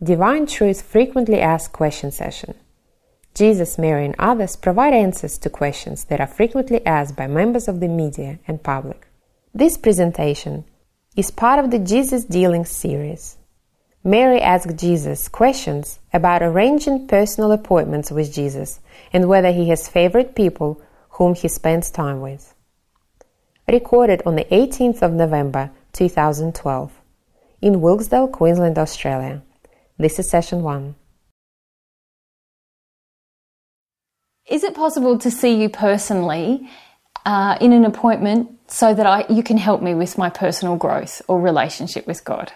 Divine Truth Frequently Asked Question Session. Jesus, Mary, and others provide answers to questions that are frequently asked by members of the media and public. This presentation is part of the Jesus Dealing series. Mary asked Jesus questions about arranging personal appointments with Jesus and whether he has favorite people whom he spends time with. Recorded on the 18th of November 2012 in Wilkesdale, Queensland, Australia. This is session 1. Is it possible to see you personally uh, in an appointment so that I, you can help me with my personal growth or relationship with God?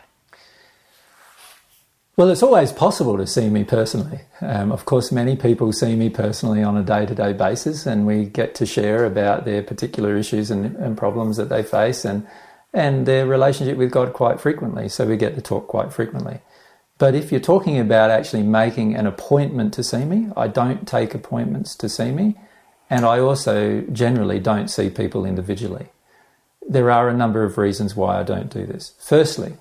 Well, it's always possible to see me personally. Um, of course, many people see me personally on a day to day basis, and we get to share about their particular issues and, and, problems that they face and, and their relationship with God quite frequently. So we get to talk quite frequently. But if you're talking about actually making an appointment to see me, I don't take appointments to see me, and I also generally don't see people individually. There are a number of reasons why I don't do this. Firstly,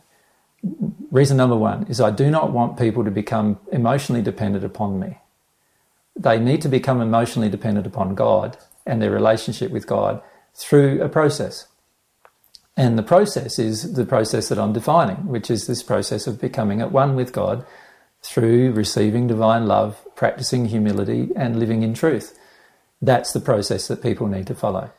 reason number one is I do not want people to become emotionally dependent upon me. They need to become emotionally dependent upon God and their relationship with God through a process. And the process is the process that I'm defining, which is this process of becoming at one with God through receiving divine love, practicing humility, and living in truth. That's the process that people need to follow.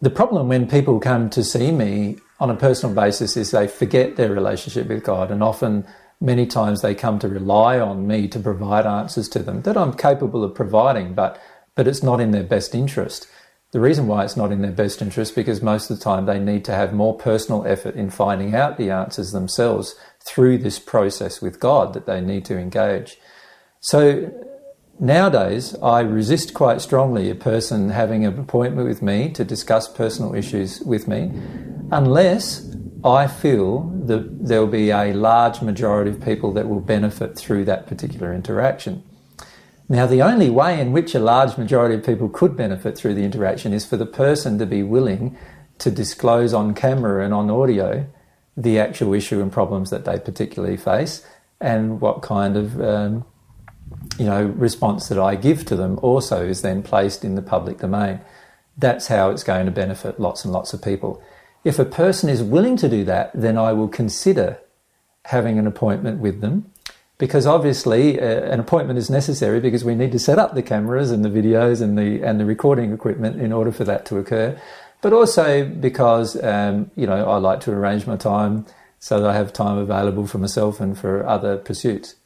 The problem when people come to see me on a personal basis is they forget their relationship with God, and often, many times, they come to rely on me to provide answers to them that I'm capable of providing, but but it's not in their best interest. The reason why it's not in their best interest because most of the time they need to have more personal effort in finding out the answers themselves through this process with God that they need to engage. So Nowadays, I resist quite strongly a person having an appointment with me to discuss personal issues with me, unless I feel that there will be a large majority of people that will benefit through that particular interaction. Now, the only way in which a large majority of people could benefit through the interaction is for the person to be willing to disclose on camera and on audio the actual issue and problems that they particularly face and what kind of um, you know, response that I give to them also is then placed in the public domain. That's how it's going to benefit lots and lots of people. If a person is willing to do that, then I will consider having an appointment with them because obviously uh, an appointment is necessary because we need to set up the cameras and the videos and the and the recording equipment in order for that to occur. But also because um, you know I like to arrange my time so that I have time available for myself and for other pursuits.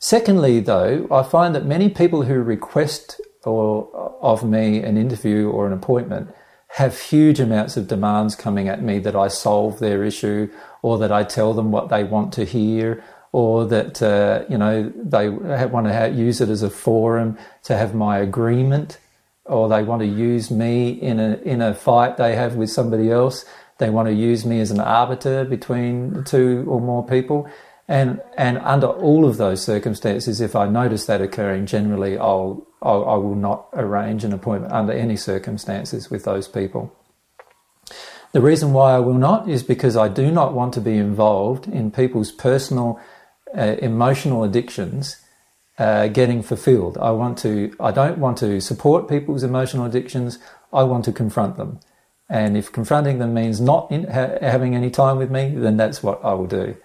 Secondly, though, I find that many people who request or of me an interview or an appointment have huge amounts of demands coming at me that I solve their issue or that I tell them what they want to hear or that uh, you know they want to use it as a forum to have my agreement or they want to use me in a in a fight they have with somebody else they want to use me as an arbiter between two or more people and and under all of those circumstances, if I notice that occurring, generally I'll, I'll I will not arrange an appointment under any circumstances with those people. The reason why I will not is because I do not want to be involved in people's personal uh, emotional addictions uh, getting fulfilled. I want to. I don't want to support people's emotional addictions. I want to confront them. And if confronting them means not in, ha- having any time with me, then that's what I will do.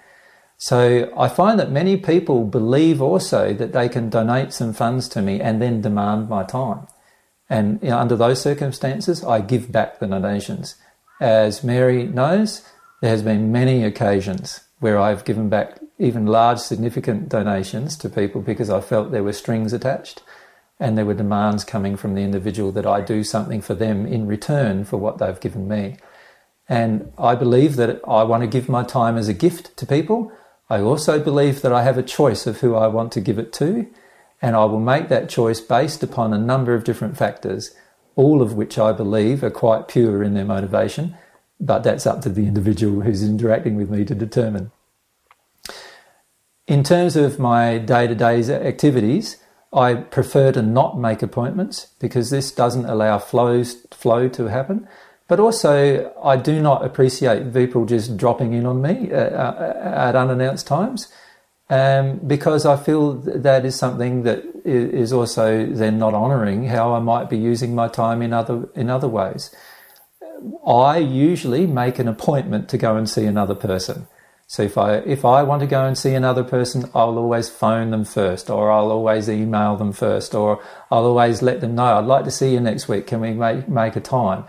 So I find that many people believe also that they can donate some funds to me and then demand my time. And you know, under those circumstances, I give back the donations. As Mary knows, there has been many occasions where I've given back even large, significant donations to people because I felt there were strings attached and there were demands coming from the individual that I do something for them in return for what they've given me. And I believe that I want to give my time as a gift to people I also believe that I have a choice of who I want to give it to, and I will make that choice based upon a number of different factors, all of which I believe are quite pure in their motivation, but that's up to the individual who's interacting with me to determine. In terms of my day to day activities, I prefer to not make appointments because this doesn't allow flows, flow to happen. But also, I do not appreciate people just dropping in on me uh, uh, at unannounced times. um, because I feel that is something that is also then not honouring how I might be using my time in other in other ways. I usually make an appointment to go and see another person. So if I if I want to go and see another person, I'll always phone them first, or I'll always email them first, or I'll always let them know I'd like to see you next week. Can we make make a time?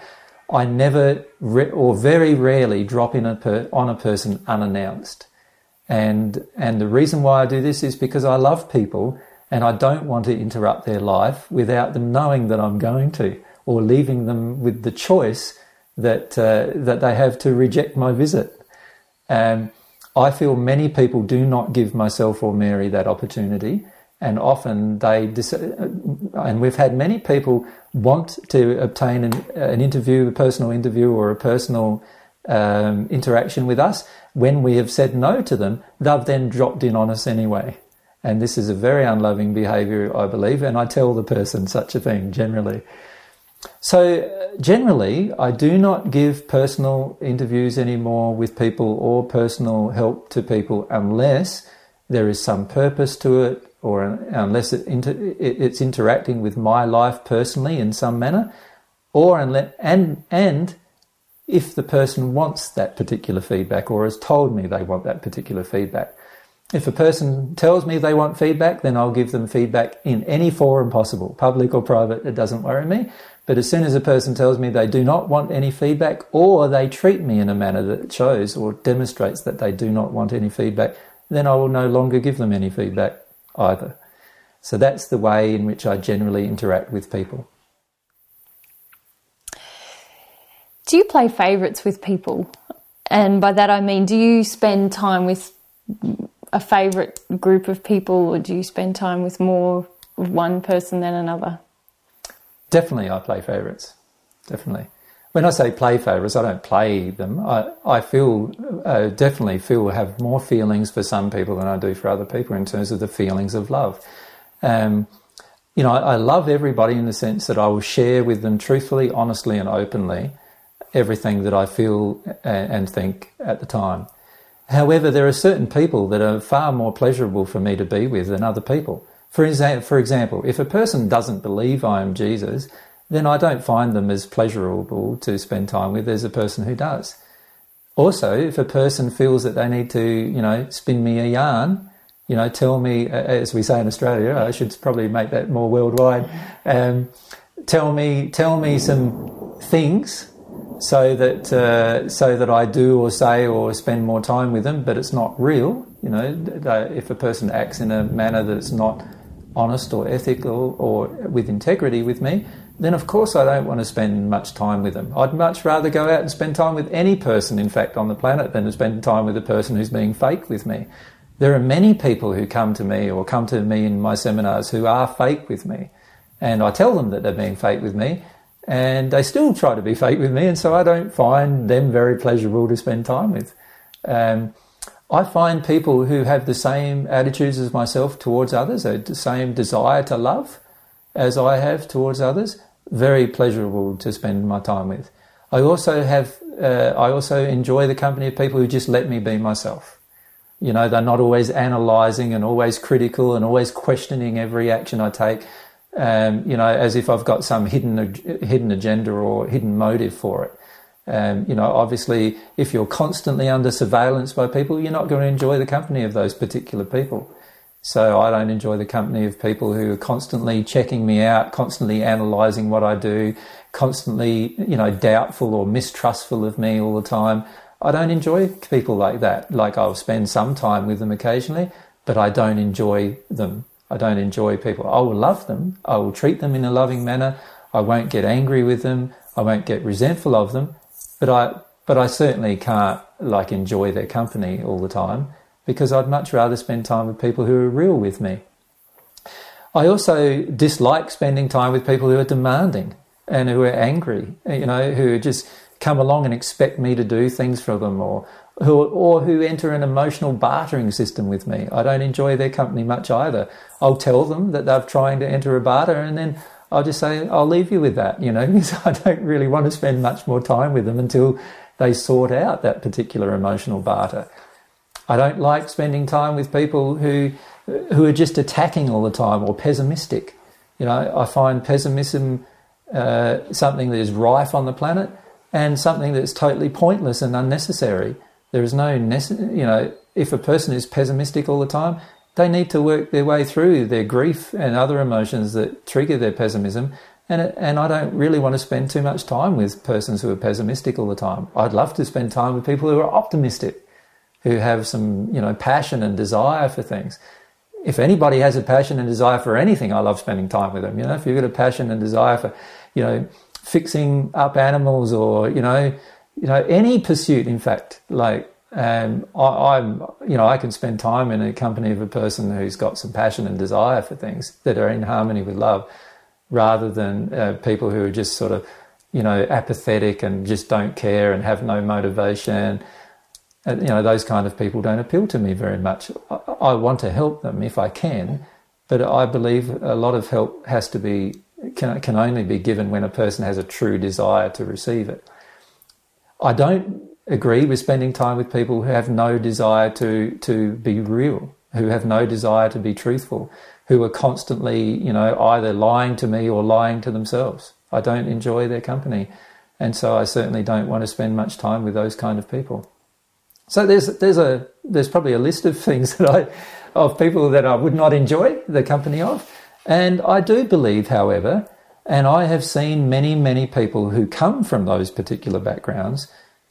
I never or very rarely drop in a per, on a person unannounced. And, and the reason why I do this is because I love people and I don't want to interrupt their life without them knowing that I'm going to or leaving them with the choice that, uh, that they have to reject my visit. Um, I feel many people do not give myself or Mary that opportunity and often they dis- and we've had many people want to obtain an, an interview, a personal interview or a personal um, interaction with us, when we have said no to them, they've then dropped in on us anyway. And this is a very unloving behavior, I believe, and I tell the person such a thing generally. So, uh, generally, I do not give personal interviews anymore with people or personal help to people unless there is some purpose to it or unless it inter- it's interacting with my life personally in some manner, or unless, and, and if the person wants that particular feedback or has told me they want that particular feedback. If a person tells me they want feedback, then I'll give them feedback in any forum possible, public or private, it doesn't worry me. But as soon as a person tells me they do not want any feedback or they treat me in a manner that shows or demonstrates that they do not want any feedback, then I will no longer give them any feedback either. So that's the way in which I generally interact with people. Do you play favourites with people? And by that I mean, do you spend time with a favourite group of people or do you spend time with more one person than another? Definitely, I play favourites. Definitely. When I say play favourites, I don't play them. I, I feel, uh, definitely feel, have more feelings for some people than I do for other people in terms of the feelings of love. Um, you know, I, I love everybody in the sense that I will share with them truthfully, honestly, and openly everything that I feel and think at the time. However, there are certain people that are far more pleasurable for me to be with than other people. For, exa- for example, if a person doesn't believe I am Jesus, then I don't find them as pleasurable to spend time with as a person who does. Also, if a person feels that they need to, you know, spin me a yarn, you know, tell me, as we say in Australia, I should probably make that more worldwide. Um, tell me, tell me some things so that uh, so that I do or say or spend more time with them, but it's not real. You know, if a person acts in a manner that's not honest or ethical or with integrity with me, then of course I don't want to spend much time with them. I'd much rather go out and spend time with any person, in fact, on the planet than to spend time with a person who's being fake with me. There are many people who come to me or come to me in my seminars who are fake with me. And I tell them that they're being fake with me, and they still try to be fake with me, and so I don't find them very pleasurable to spend time with. Um, I find people who have the same attitudes as myself towards others, the same desire to love as I have towards others, very pleasurable to spend my time with. I also have, uh, I also enjoy the company of people who just let me be myself. You know, they're not always analysing and always critical and always questioning every action I take um, you know, as if I've got some hidden hidden agenda or hidden motive for it. Um, you know, obviously, if you're constantly under surveillance by people, you're not going to enjoy the company of those particular people. So I don't enjoy the company of people who are constantly checking me out, constantly analysing what I do, constantly, you know, doubtful or mistrustful of me all the time. I don't enjoy people like that. Like I'll spend some time with them occasionally, but I don't enjoy them. I don't enjoy people. I will love them. I will treat them in a loving manner. I won't get angry with them. I won't get resentful of them. But I, but I certainly can't like enjoy their company all the time because I'd much rather spend time with people who are real with me. I also dislike spending time with people who are demanding and who are angry, you know, who just come along and expect me to do things for them or who, or who enter an emotional bartering system with me. I don't enjoy their company much either. I'll tell them that they're trying to enter a barter and then I'll just say, I'll leave you with that, you know, because I don't really want to spend much more time with them until they sort out that particular emotional barter. I don't like spending time with people who who are just attacking all the time or pessimistic. You know, I find pessimism uh, something that is rife on the planet and something that's totally pointless and unnecessary. There is no, you know, if a person is pessimistic all the time, they need to work their way through their grief and other emotions that trigger their pessimism. And, and I don't really want to spend too much time with persons who are pessimistic all the time. I'd love to spend time with people who are optimistic, who have some, you know, passion and desire for things. If anybody has a passion and desire for anything, I love spending time with them. You know, if you've got a passion and desire for, you know, fixing up animals or, you know, you know, any pursuit, in fact, like um, I, am you know, I can spend time in a company of a person who's got some passion and desire for things that are in harmony with love, rather than uh, people who are just sort of, you know, apathetic and just don't care and have no motivation. And, you know, those kind of people don't appeal to me very much. I, I want to help them if I can, but I believe a lot of help has to be can can only be given when a person has a true desire to receive it. I don't agree with spending time with people who have no desire to to be real, who have no desire to be truthful, who are constantly, you know, either lying to me or lying to themselves. I don't enjoy their company, and so I certainly don't want to spend much time with those kind of people. So there's there's a there's probably a list of things that I of people that I would not enjoy the company of, and I do believe, however, and I have seen many many people who come from those particular backgrounds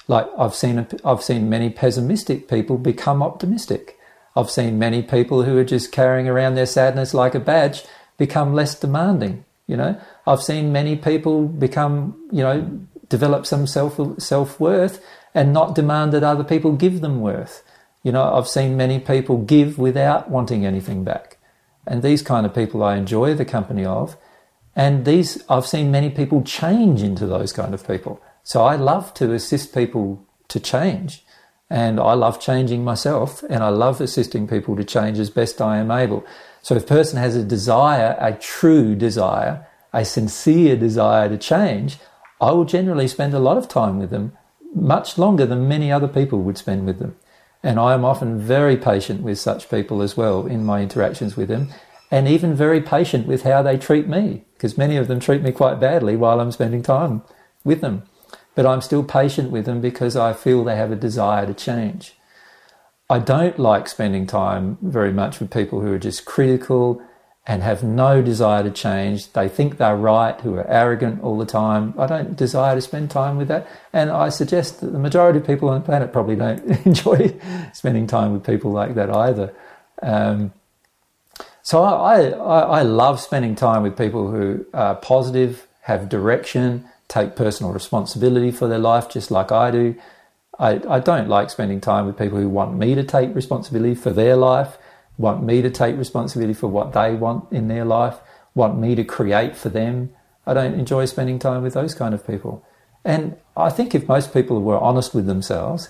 like I've seen, I've seen many pessimistic people become optimistic. I've seen many people who are just carrying around their sadness like a badge become less demanding. You know, I've seen many people become, you know, develop some self self worth and not demand that other people give them worth. You know, I've seen many people give without wanting anything back, and these kind of people I enjoy the company of. And these, I've seen many people change into those kind of people. So I love to assist people to change. And I love changing myself and I love assisting people to change as best I am able. So if a person has a desire, a true desire, a sincere desire to change, I will generally spend a lot of time with them, much longer than many other people would spend with them. And I am often very patient with such people as well in my interactions with them, and even very patient with how they treat me, because many of them treat me quite badly while I'm spending time with them but I'm still patient with them because I feel they have a desire to change. I don't like spending time very much with people who are just critical and have no desire to change. They think they're right, who are arrogant all the time. I don't desire to spend time with that. And I suggest that the majority of people on the planet probably don't enjoy spending time with people like that either. Um, so I, I, I love spending time with people who are positive, have direction, take personal responsibility for their life just like I do. I, I don't like spending time with people who want me to take responsibility for their life, want me to take responsibility for what they want in their life, want me to create for them. I don't enjoy spending time with those kind of people. And I think if most people were honest with themselves,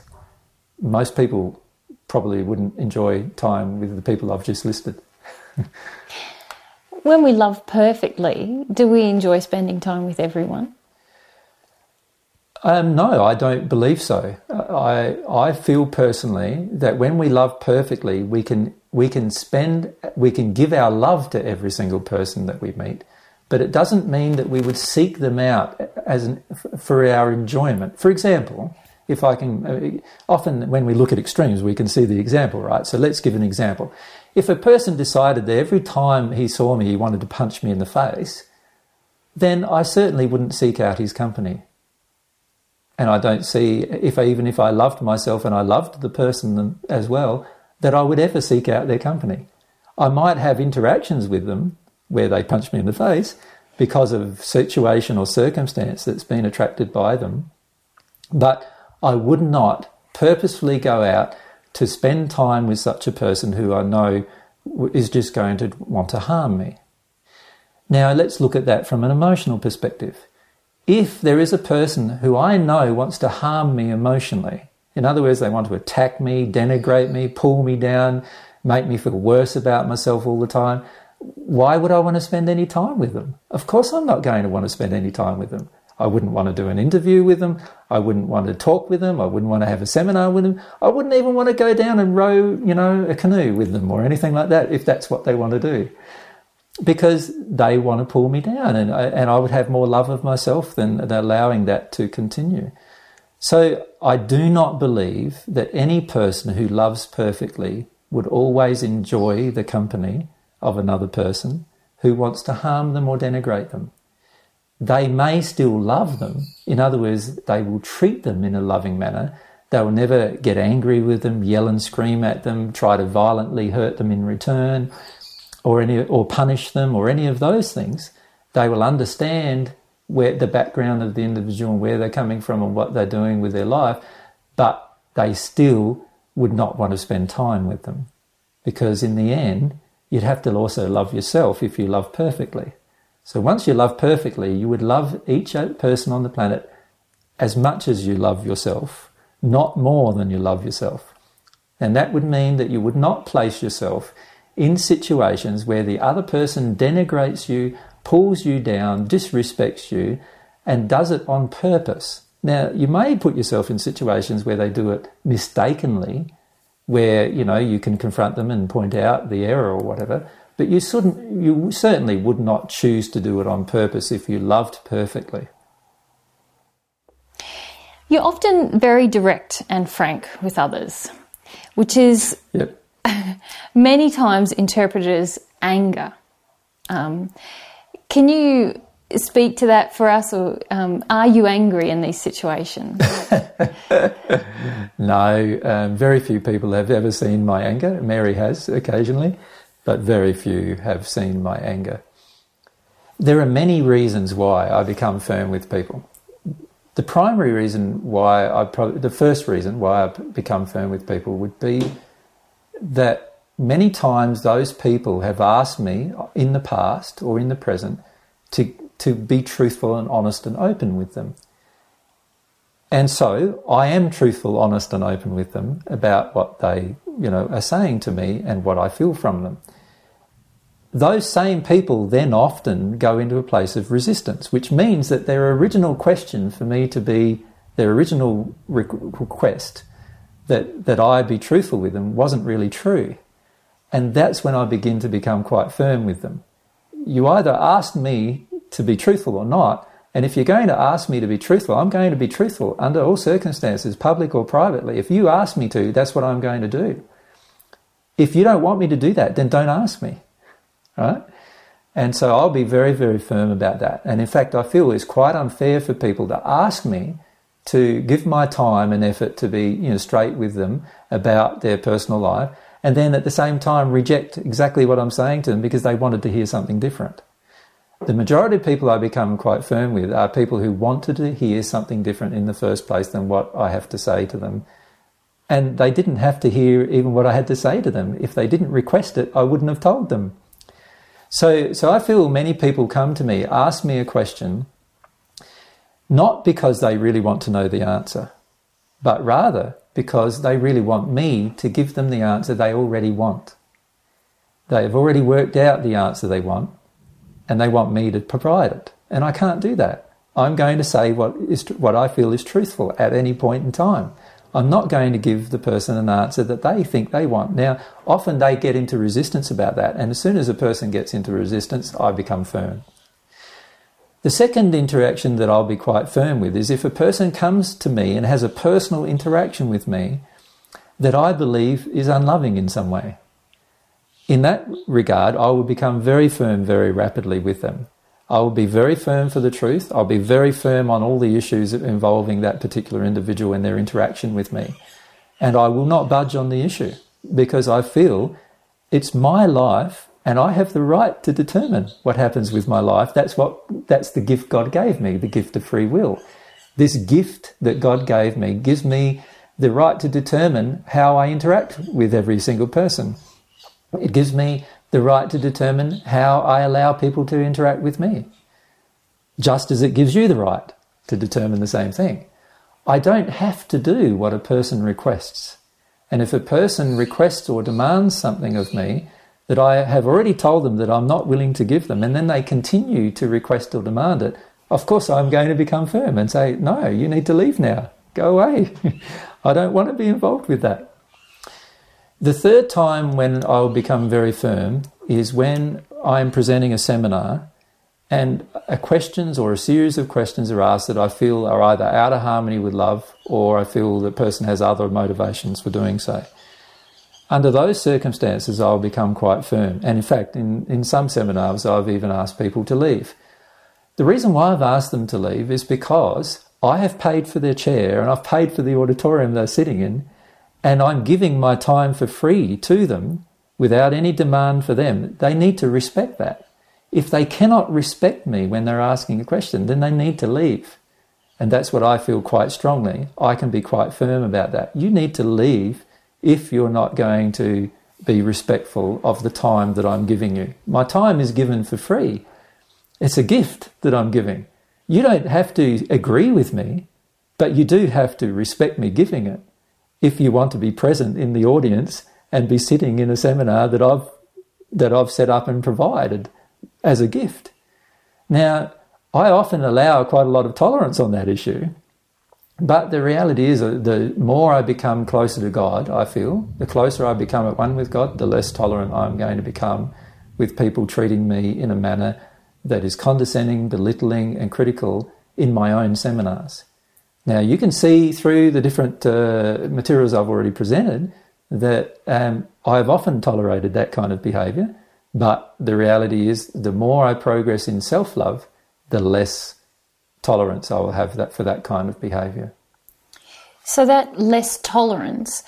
most people probably wouldn't enjoy time with the people I've just listed. When we love perfectly, do we enjoy spending time with everyone? Um, no, I don't believe so. I I feel personally that when we love perfectly, we can we can spend we can give our love to every single person that we meet, but it doesn't mean that we would seek them out as an, for our enjoyment. For example, if I can, uh, often when we look at extremes, we can see the example, right? So let's give an example. If a person decided that every time he saw me, he wanted to punch me in the face, then I certainly wouldn't seek out his company and I don't see if I, even if I loved myself and I loved the person as well, that I would ever seek out their company. I might have interactions with them where they punch me in the face because of situation or circumstance that's been attracted by them, but I would not purposefully go out to spend time with such a person who I know is just going to want to harm me. Now let's look at that from an emotional perspective if there is a person who I know wants to harm me emotionally, in other words, they want to attack me, denigrate me, pull me down, make me feel worse about myself all the time, why would I want to spend any time with them? Of course, I'm not going to want to spend any time with them. I wouldn't want to do an interview with them. I wouldn't want to talk with them. I wouldn't want to have a seminar with them. I wouldn't even want to go down and row, you know, a canoe with them or anything like that if that's what they want to do. Because they want to pull me down and I, and I would have more love of myself than, than allowing that to continue. So I do not believe that any person who loves perfectly would always enjoy the company of another person who wants to harm them or denigrate them. They may still love them. In other words, they will treat them in a loving manner. They will never get angry with them, yell and scream at them, try to violently hurt them in return, or any or punish them, or any of those things. They will understand where the background of the individual and where they're coming from and what they're doing with their life, but they still would not want to spend time with them. Because in the end, you'd have to also love yourself if you love perfectly. So once you love perfectly, you would love each person on the planet as much as you love yourself, not more than you love yourself. And that would mean that you would not place yourself in situations where the other person denigrates you, pulls you down, disrespects you, and does it on purpose. Now, you may put yourself in situations where they do it mistakenly, where you know you can confront them and point out the error or whatever. But you, shouldn't, you certainly would not choose to do it on purpose if you loved perfectly. You're often very direct and frank with others, which is yep. many times interpreted as anger. Um, can you speak to that for us, or um, are you angry in these situations? no, um, very few people have ever seen my anger. Mary has occasionally, but very few have seen my anger. There are many reasons why I become firm with people. The primary reason why I probably, the first reason why I become firm with people would be that many times those people have asked me in the past or in the present to to be truthful and honest and open with them. And so I am truthful, honest, and open with them about what they, you know, are saying to me and what I feel from them. Those same people then often go into a place of resistance, which means that their original question for me to be their original request that, that I be truthful with them wasn't really true. And that's when I begin to become quite firm with them. You either asked me to be truthful or not. And if you're going to ask me to be truthful, I'm going to be truthful under all circumstances, public or privately. If you ask me to, that's what I'm going to do. If you don't want me to do that, then don't ask me. Right? And so I'll be very, very firm about that. And in fact, I feel it's quite unfair for people to ask me to give my time and effort to be you know, straight with them about their personal life, and then at the same time reject exactly what I'm saying to them because they wanted to hear something different. The majority of people I become quite firm with are people who wanted to hear something different in the first place than what I have to say to them. And they didn't have to hear even what I had to say to them. If they didn't request it, I wouldn't have told them. So, so I feel many people come to me, ask me a question, not because they really want to know the answer, but rather because they really want me to give them the answer they already want. They have already worked out the answer they want, and they want me to provide it. And I can't do that. I'm going to say what is what I feel is truthful at any point in time. I'm not going to give the person an answer that they think they want. Now, often they get into resistance about that, and as soon as a person gets into resistance, I become firm. The second interaction that I'll be quite firm with is if a person comes to me and has a personal interaction with me that I believe is unloving in some way in that regard, I will become very firm very rapidly with them. I will be very firm for the truth. I'll be very firm on all the issues involving that particular individual and their interaction with me. And I will not budge on the issue because I feel it's my life and I have the right to determine what happens with my life. That's what, that's the gift God gave me, the gift of free will. This gift that God gave me gives me the right to determine how I interact with every single person. It gives me the right to determine how I allow people to interact with me, just as it gives you the right to determine the same thing. I don't have to do what a person requests. And if a person requests or demands something of me that I have already told them that I'm not willing to give them, and then they continue to request or demand it, of course I'm going to become firm and say, no, you need to leave now. Go away. I don't want to be involved with that. The third time when I'll become very firm is when I'm presenting a seminar and a questions or a series of questions are asked that I feel are either out of harmony with love or I feel the person has other motivations for doing so. Under those circumstances, I'll become quite firm. And in fact, in, in some seminars, I've even asked people to leave. The reason why I've asked them to leave is because I have paid for their chair and I've paid for the auditorium they're sitting in, and I'm giving my time for free to them without any demand for them. They need to respect that. If they cannot respect me when they're asking a question, then they need to leave. And that's what I feel quite strongly. I can be quite firm about that. You need to leave if you're not going to be respectful of the time that I'm giving you. My time is given for free. It's a gift that I'm giving. You don't have to agree with me, but you do have to respect me giving it if you want to be present in the audience and be sitting in a seminar that I've that I've set up and provided as a gift. Now, I often allow quite a lot of tolerance on that issue, but the reality is the more I become closer to God, I feel, the closer I become at one with God, the less tolerant I'm going to become with people treating me in a manner that is condescending, belittling, and critical in my own seminars. Now, you can see through the different uh, materials I've already presented that um, I've often tolerated that kind of behaviour but the reality is, the more I progress in self love, the less tolerance I will have that for that kind of behavior. So that less tolerance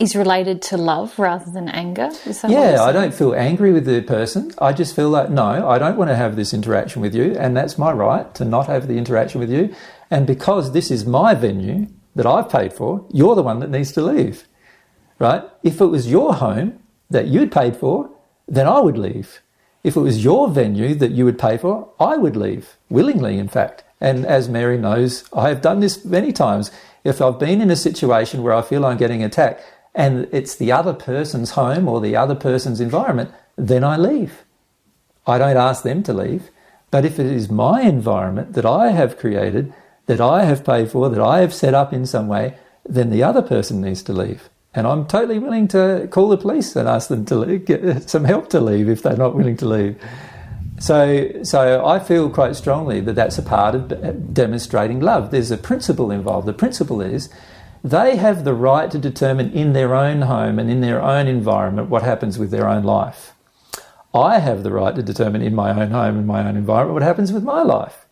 is related to love rather than anger. yeah, I don't feel angry with the person. I just feel like no, I don't want to have this interaction with you, and that's my right to not have the interaction with you. And because this is my venue that I've paid for, you're the one that needs to leave. Right? If it was your home that you'd paid for, then I would leave. If it was your venue that you would pay for, I would leave, willingly, in fact. And as Mary knows, I have done this many times. If I've been in a situation where I feel I'm getting attacked and it's the other person's home or the other person's environment, then I leave. I don't ask them to leave. But if it is my environment that I have created, that I have paid for, that I have set up in some way, then the other person needs to leave. And I'm totally willing to call the police and ask them to leave, get some help to leave if they're not willing to leave. So, so I feel quite strongly that that's a part of demonstrating love. There's a principle involved. The principle is they have the right to determine in their own home and in their own environment what happens with their own life. I have the right to determine in my own home and my own environment what happens with my life.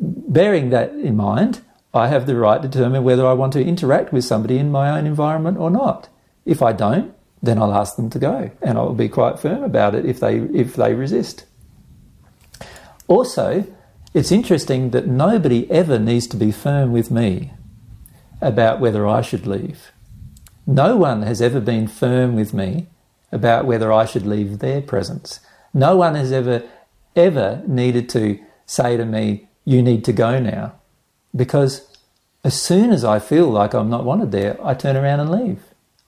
Bearing that in mind, I have the right to determine whether I want to interact with somebody in my own environment or not. If I don't, then I'll ask them to go, and I'll be quite firm about it if they if they resist. Also, it's interesting that nobody ever needs to be firm with me about whether I should leave. No one has ever been firm with me about whether I should leave their presence. No one has ever ever needed to say to me, "You need to go now." Because as soon as I feel like I'm not wanted there, I turn around and leave.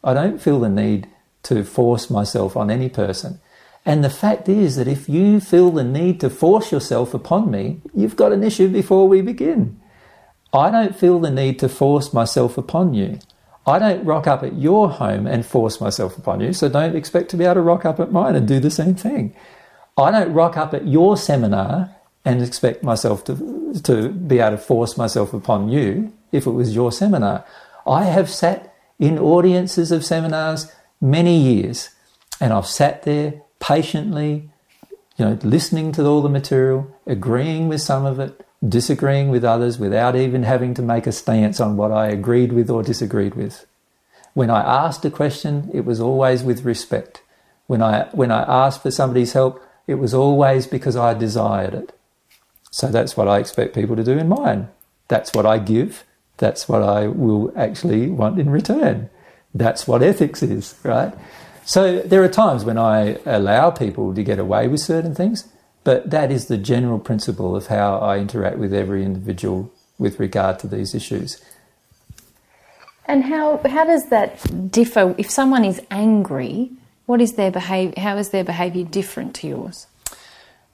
I don't feel the need to force myself on any person. And the fact is that if you feel the need to force yourself upon me, you've got an issue before we begin. I don't feel the need to force myself upon you. I don't rock up at your home and force myself upon you, so don't expect to be able to rock up at mine and do the same thing. I don't rock up at your seminar and expect myself to, to be able to force myself upon you if it was your seminar. I have sat in audiences of seminars many years and I've sat there patiently, you know, listening to all the material, agreeing with some of it, disagreeing with others without even having to make a stance on what I agreed with or disagreed with. When I asked a question, it was always with respect. When I, when I asked for somebody's help, it was always because I desired it. So that's what I expect people to do in mine. That's what I give. That's what I will actually want in return. That's what ethics is, right? So there are times when I allow people to get away with certain things, but that is the general principle of how I interact with every individual with regard to these issues. And how how does that differ if someone is angry? What is their behavior? How is their behavior different to yours?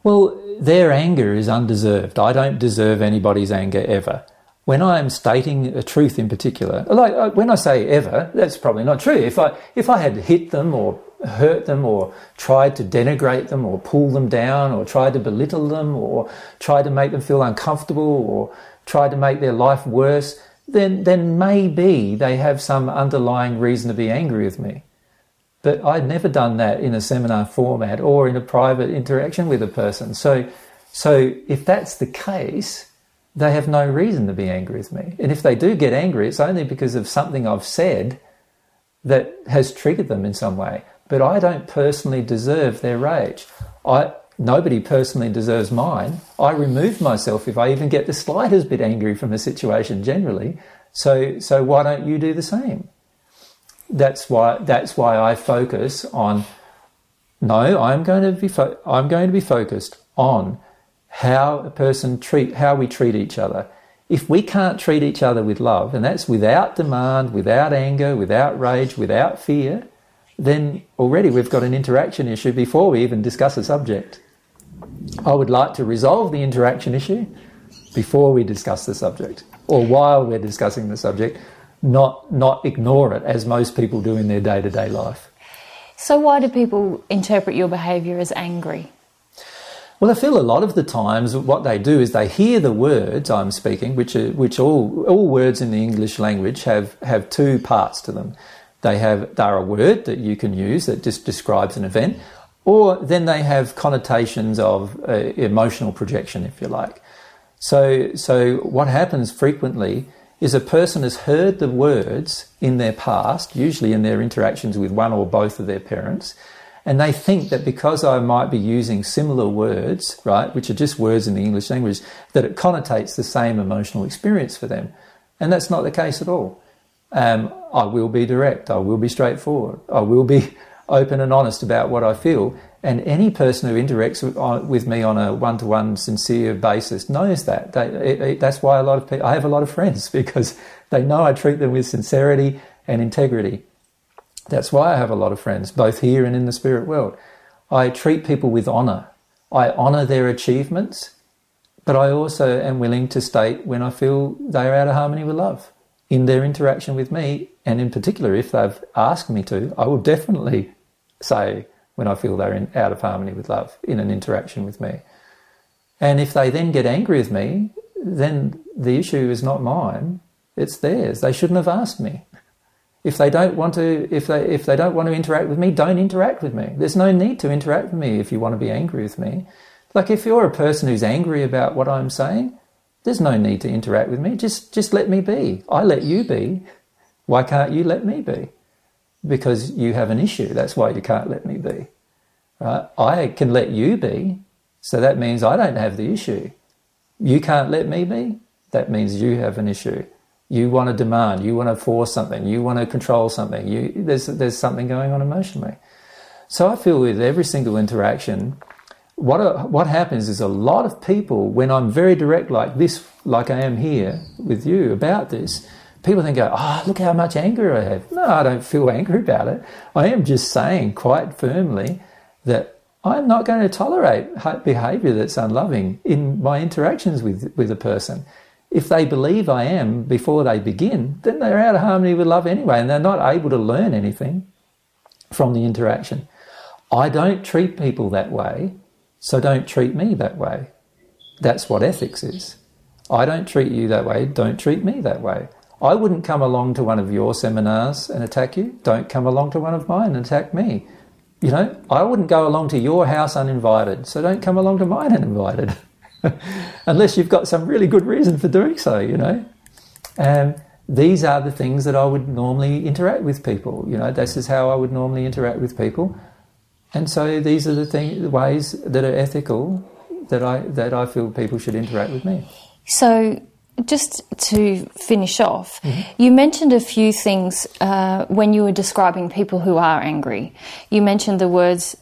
Well, their anger is undeserved. I don't deserve anybody's anger ever. When I am stating a truth in particular, like uh, when I say ever, that's probably not true. If I if I had hit them or hurt them or tried to denigrate them or pull them down or tried to belittle them or tried to make them feel uncomfortable or tried to make their life worse, then then maybe they have some underlying reason to be angry with me. But I'd never done that in a seminar format or in a private interaction with a person. So, so if that's the case, they have no reason to be angry with me. And if they do get angry, it's only because of something I've said that has triggered them in some way. But I don't personally deserve their rage. I, nobody personally deserves mine. I remove myself if I even get the slightest bit angry from a situation generally. So, so why don't you do the same? that's why that's why I focus on. No, I'm going to be fo- I'm going to be focused on how a person treat how we treat each other. If we can't treat each other with love, and that's without demand, without anger, without rage, without fear, then already we've got an interaction issue before we even discuss a subject. I would like to resolve the interaction issue before we discuss the subject, or while we're discussing the subject, not not ignore it as most people do in their day to day life. So why do people interpret your behaviour as angry? Well, I feel a lot of the times what they do is they hear the words I'm speaking, which are, which all all words in the English language have have two parts to them. They have they're a word that you can use that just describes an event, or then they have connotations of uh, emotional projection, if you like. So so what happens frequently is a person has heard the words in their past, usually in their interactions with one or both of their parents, and they think that because I might be using similar words, right, which are just words in the English language, that it connotates the same emotional experience for them. And that's not the case at all. Um, I will be direct, I will be straightforward, I will be open and honest about what I feel, and any person who interacts with me on a one-to-one sincere basis knows that. They, it, it, that's why a lot of people, I have a lot of friends because they know I treat them with sincerity and integrity. That's why I have a lot of friends, both here and in the spirit world. I treat people with honour. I honour their achievements, but I also am willing to state when I feel they are out of harmony with love in their interaction with me, and in particular, if they've asked me to, I will definitely say, when I feel they're in, out of harmony with love in an interaction with me. And if they then get angry with me, then the issue is not mine, it's theirs. They shouldn't have asked me. If they don't want to if they if they don't want to interact with me, don't interact with me. There's no need to interact with me if you want to be angry with me. Like if you're a person who's angry about what I'm saying, there's no need to interact with me. Just just let me be. I let you be. Why can't you let me be? because you have an issue. That's why you can't let me be. Right? I can let you be, so that means I don't have the issue. You can't let me be, that means you have an issue. You want to demand, you want to force something, you want to control something. You, there's, there's something going on emotionally. So I feel with every single interaction, what, what happens is a lot of people, when I'm very direct like this, like I am here with you about this, people then go, oh, look how much anger I have. No, I don't feel angry about it. I am just saying quite firmly that I'm not going to tolerate behaviour that's unloving in my interactions with, with a person. If they believe I am before they begin, then they're out of harmony with love anyway, and they're not able to learn anything from the interaction. I don't treat people that way, so don't treat me that way. That's what ethics is. I don't treat you that way, don't treat me that way. I wouldn't come along to one of your seminars and attack you. Don't come along to one of mine and attack me. You know, I wouldn't go along to your house uninvited, so don't come along to mine uninvited. Unless you've got some really good reason for doing so, you know. Um, these are the things that I would normally interact with people. You know, this is how I would normally interact with people. And so these are the, thing, the ways that are ethical that I, that I feel people should interact with me. So just to finish off, mm-hmm. you mentioned a few things uh, when you were describing people who are angry. You mentioned the words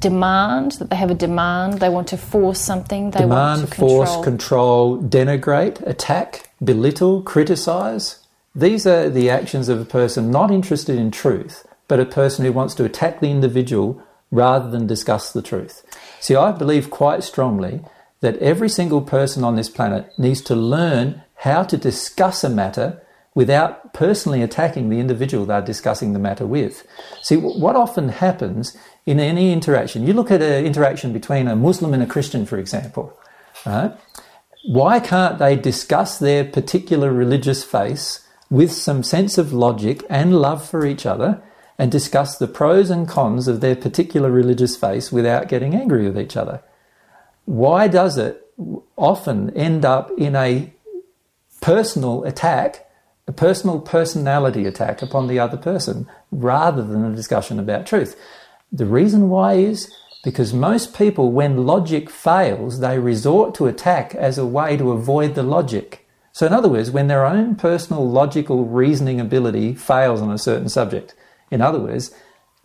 demand, that they have a demand, they want to force something, they demand, want to control. force, control, denigrate, attack, belittle, criticize. These are the actions of a person not interested in truth, but a person who wants to attack the individual rather than discuss the truth. See, I believe quite strongly that every single person on this planet needs to learn how to discuss a matter without personally attacking the individual they're discussing the matter with. See, what often happens in any interaction, you look at an interaction between a Muslim and a Christian, for example, right? Why can't they discuss their particular religious faith with some sense of logic and love for each other and discuss the pros and cons of their particular religious faith without getting angry with each other? Why does it often end up in a personal attack a personal personality attack upon the other person rather than a discussion about truth. The reason why is because most people, when logic fails, they resort to attack as a way to avoid the logic. So, in other words, when their own personal logical reasoning ability fails on a certain subject, in other words,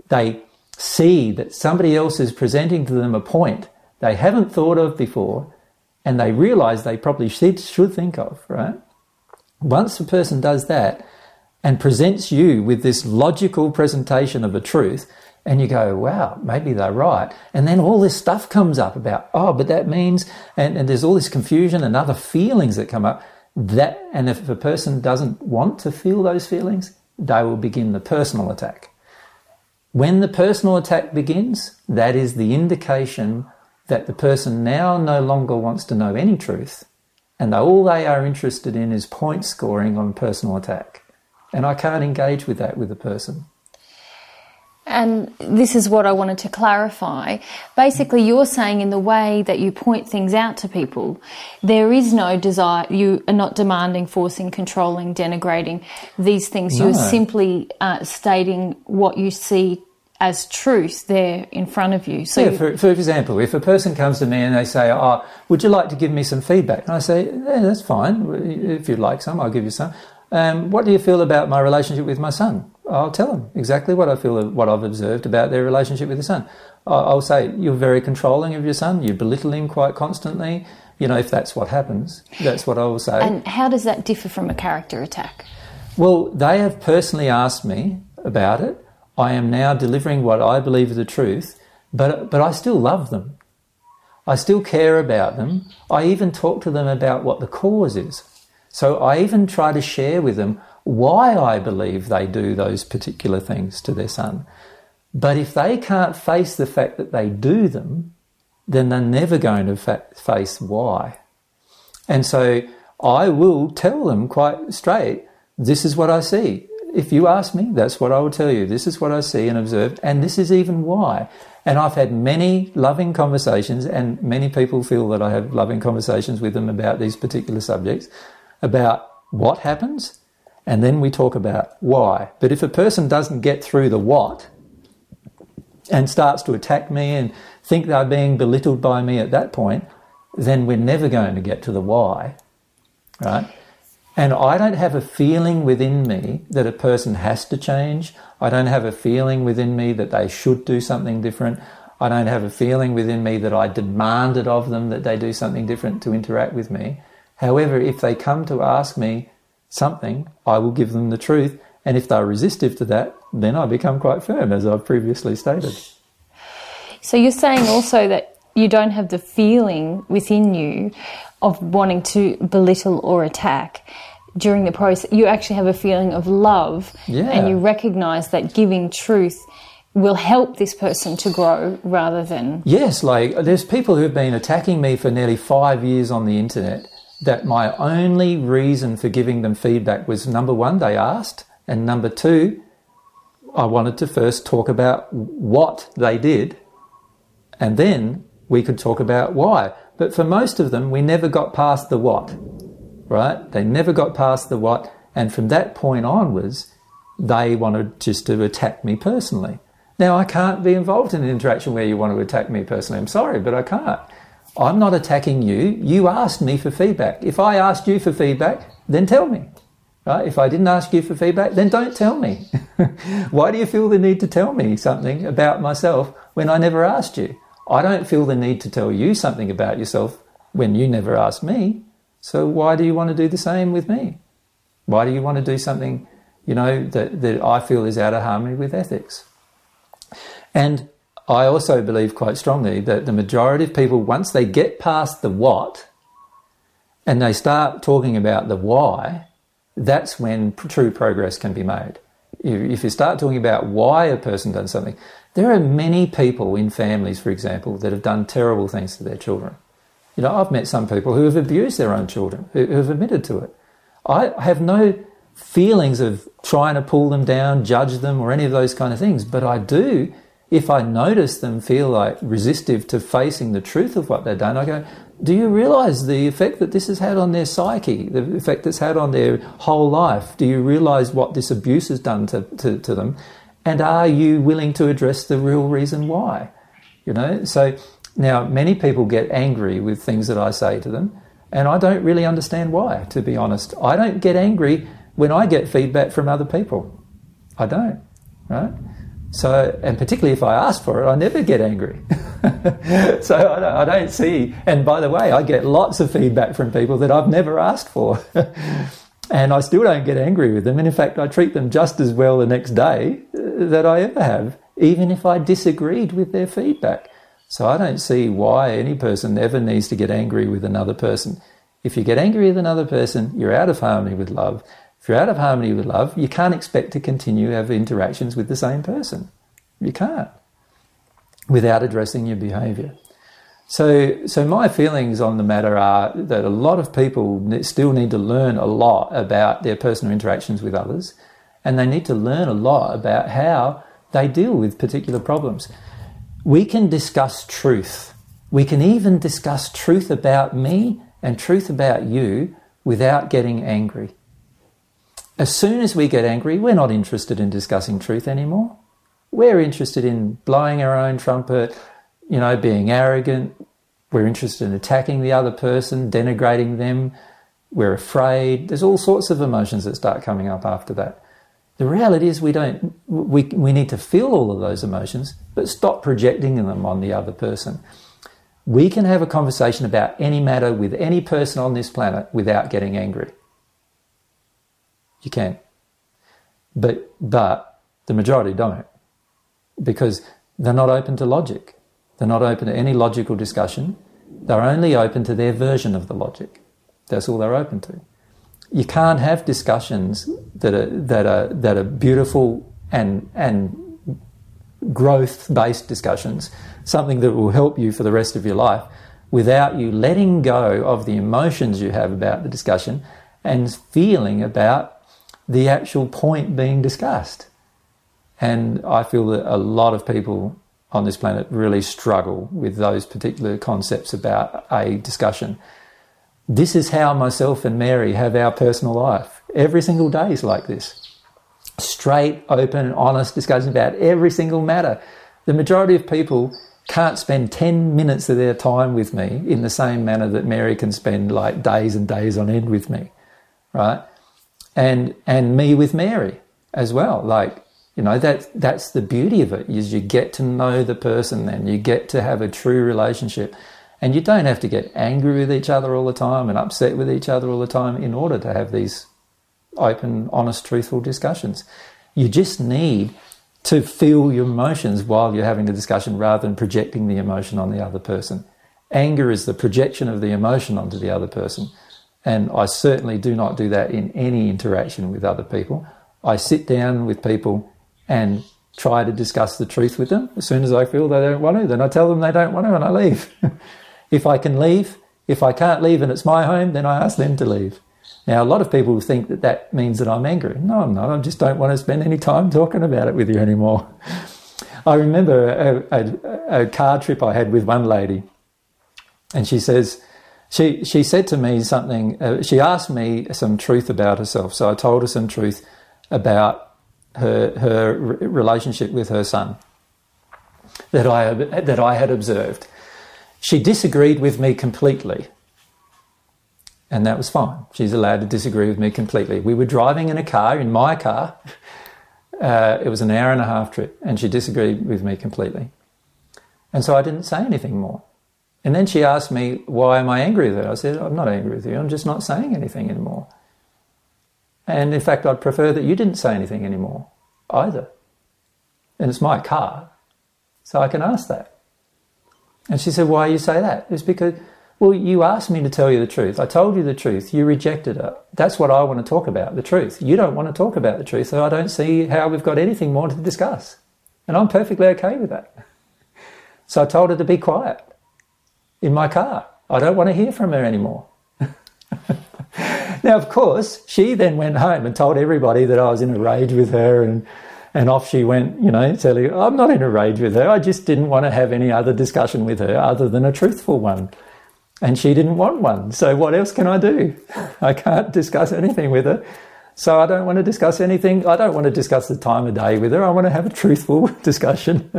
they see that somebody else is presenting to them a point they haven't thought of before and they realize they probably should, should think of, right? Once a person does that and presents you with this logical presentation of a truth, and you go, wow, maybe they're right. And then all this stuff comes up about, oh, but that means, and, and there's all this confusion and other feelings that come up. That, and if a person doesn't want to feel those feelings, they will begin the personal attack. When the personal attack begins, that is the indication that the person now no longer wants to know any truth and all they are interested in is point scoring on personal attack. And I can't engage with that with a person. And this is what I wanted to clarify. Basically, you're saying in the way that you point things out to people, there is no desire, you are not demanding, forcing, controlling, denigrating these things. No. You're simply uh, stating what you see as truth there in front of you. So, yeah, for, for example, if a person comes to me and they say, "Oh, would you like to give me some feedback?" and I say, "Yeah, that's fine. If you'd like some, I'll give you some." Um, what do you feel about my relationship with my son? I'll tell them exactly what I feel, what I've observed about their relationship with the son. I'll say, You're very controlling of your son, you belittle him quite constantly. You know, if that's what happens, that's what I will say. And how does that differ from a character attack? Well, they have personally asked me about it. I am now delivering what I believe is the truth, but, but I still love them. I still care about them. I even talk to them about what the cause is. So I even try to share with them why I believe they do those particular things to their son. But if they can't face the fact that they do them, then they're never going to fa- face why. And so I will tell them quite straight this is what I see if you ask me, that's what I will tell you. This is what I see and observe, and this is even why. And I've had many loving conversations, and many people feel that I have loving conversations with them about these particular subjects, about what happens, and then we talk about why. But if a person doesn't get through the what and starts to attack me and think they're being belittled by me at that point, then we're never going to get to the why, right? And I don't have a feeling within me that a person has to change. I don't have a feeling within me that they should do something different. I don't have a feeling within me that I demanded of them that they do something different to interact with me. However, if they come to ask me something, I will give them the truth. And if they're resistive to that, then I become quite firm, as I've previously stated. So you're saying also that you don't have the feeling within you of wanting to belittle or attack during the process. You actually have a feeling of love yeah. and you recognize that giving truth will help this person to grow rather than. Yes, like there's people who've been attacking me for nearly five years on the internet that my only reason for giving them feedback was number one, they asked, and number two, I wanted to first talk about what they did, and then we could talk about why. But for most of them, we never got past the what, right? They never got past the what. And from that point onwards, they wanted just to attack me personally. Now, I can't be involved in an interaction where you want to attack me personally. I'm sorry, but I can't. I'm not attacking you. You asked me for feedback. If I asked you for feedback, then tell me. Right? If I didn't ask you for feedback, then don't tell me. Why do you feel the need to tell me something about myself when I never asked you? I don't feel the need to tell you something about yourself when you never asked me. So why do you want to do the same with me? Why do you want to do something, you know, that, that I feel is out of harmony with ethics? And I also believe quite strongly that the majority of people, once they get past the what and they start talking about the why, that's when true progress can be made. If you start talking about why a person done something, there are many people in families, for example, that have done terrible things to their children. You know, I've met some people who have abused their own children, who have admitted to it. I have no feelings of trying to pull them down, judge them, or any of those kind of things, but I do if I notice them feel like resistive to facing the truth of what they've done, I go, do you realize the effect that this has had on their psyche, the effect it's had on their whole life? Do you realize what this abuse has done to, to, to them? And are you willing to address the real reason why? You know, so now many people get angry with things that I say to them, and I don't really understand why, to be honest. I don't get angry when I get feedback from other people. I don't, right? So, and particularly if I ask for it, I never get angry. so I don't, I don't, see. And by the way, I get lots of feedback from people that I've never asked for. and I still don't get angry with them. And in fact, I treat them just as well the next day uh, that I ever have, even if I disagreed with their feedback. So I don't see why any person ever needs to get angry with another person. If you get angry with another person, you're out of harmony with love. If you're out of harmony with love, you can't expect to continue to have interactions with the same person. You can't without addressing your behavior. So, so my feelings on the matter are that a lot of people still need to learn a lot about their personal interactions with others, and they need to learn a lot about how they deal with particular problems. We can discuss truth. We can even discuss truth about me and truth about you without getting angry. As soon as we get angry, we're not interested in discussing truth anymore. We're interested in blowing our own trumpet, you know, being arrogant. We're interested in attacking the other person, denigrating them. We're afraid. There's all sorts of emotions that start coming up after that. The reality is we don't we, we need to feel all of those emotions, but stop projecting them on the other person. We can have a conversation about any matter with any person on this planet without getting angry. You can. But, but the majority don't because they're not open to logic. They're not open to any logical discussion. They're only open to their version of the logic. That's all they're open to. You can't have discussions that are, that are, that are beautiful and, and growth based discussions, something that will help you for the rest of your life, without you letting go of the emotions you have about the discussion and feeling about the actual point being discussed. And I feel that a lot of people on this planet really struggle with those particular concepts about a discussion. This is how myself and Mary have our personal life. Every single day is like this. Straight, open, honest discussion about every single matter. The majority of people can't spend 10 minutes of their time with me in the same manner that Mary can spend like days and days on end with me, right? And and me with Mary as well. Like you know that that's the beauty of it is you get to know the person then you get to have a true relationship, and you don't have to get angry with each other all the time and upset with each other all the time in order to have these open, honest, truthful discussions. You just need to feel your emotions while you're having the discussion rather than projecting the emotion on the other person. Anger is the projection of the emotion onto the other person. And I certainly do not do that in any interaction with other people. I sit down with people and try to discuss the truth with them. As soon as I feel they don't want to, then I tell them they don't want to and I leave. if I can leave, if I can't leave and it's my home, then I ask them to leave. Now, a lot of people think that that means that I'm angry. No, I'm not. I just don't want to spend any time talking about it with you anymore. I remember a, a, a car trip I had with one lady, and she says, she she said to me something. Uh, she asked me some truth about herself, so I told her some truth about her her relationship with her son that I that I had observed. She disagreed with me completely, and that was fine. She's allowed to disagree with me completely. We were driving in a car, in my car. Uh, it was an hour and a half trip, and she disagreed with me completely, and so I didn't say anything more. And then she asked me, Why am I angry with her? I said, I'm not angry with you, I'm just not saying anything anymore. And in fact, I'd prefer that you didn't say anything anymore either. And it's my car. So I can ask that. And she said, Why you say that? It's because, well, you asked me to tell you the truth. I told you the truth. You rejected it. That's what I want to talk about, the truth. You don't want to talk about the truth, so I don't see how we've got anything more to discuss. And I'm perfectly okay with that. So I told her to be quiet in my car. I don't want to hear from her anymore. now, of course, she then went home and told everybody that I was in a rage with her and and off she went, you know, telling, I'm not in a rage with her. I just didn't want to have any other discussion with her other than a truthful one. And she didn't want one. So what else can I do? I can't discuss anything with her. So I don't want to discuss anything. I don't want to discuss the time of day with her. I want to have a truthful discussion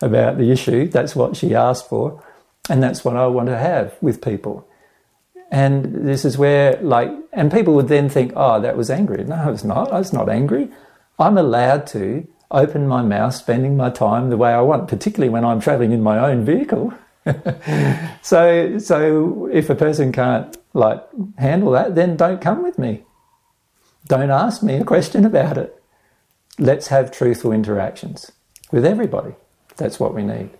about the issue. That's what she asked for. And that's what I want to have with people. And this is where, like, and people would then think, oh, that was angry. No, it's not. I was not angry. I'm allowed to open my mouth, spending my time the way I want, particularly when I'm traveling in my own vehicle. so, so if a person can't like handle that, then don't come with me. Don't ask me a question about it. Let's have truthful interactions with everybody. That's what we need.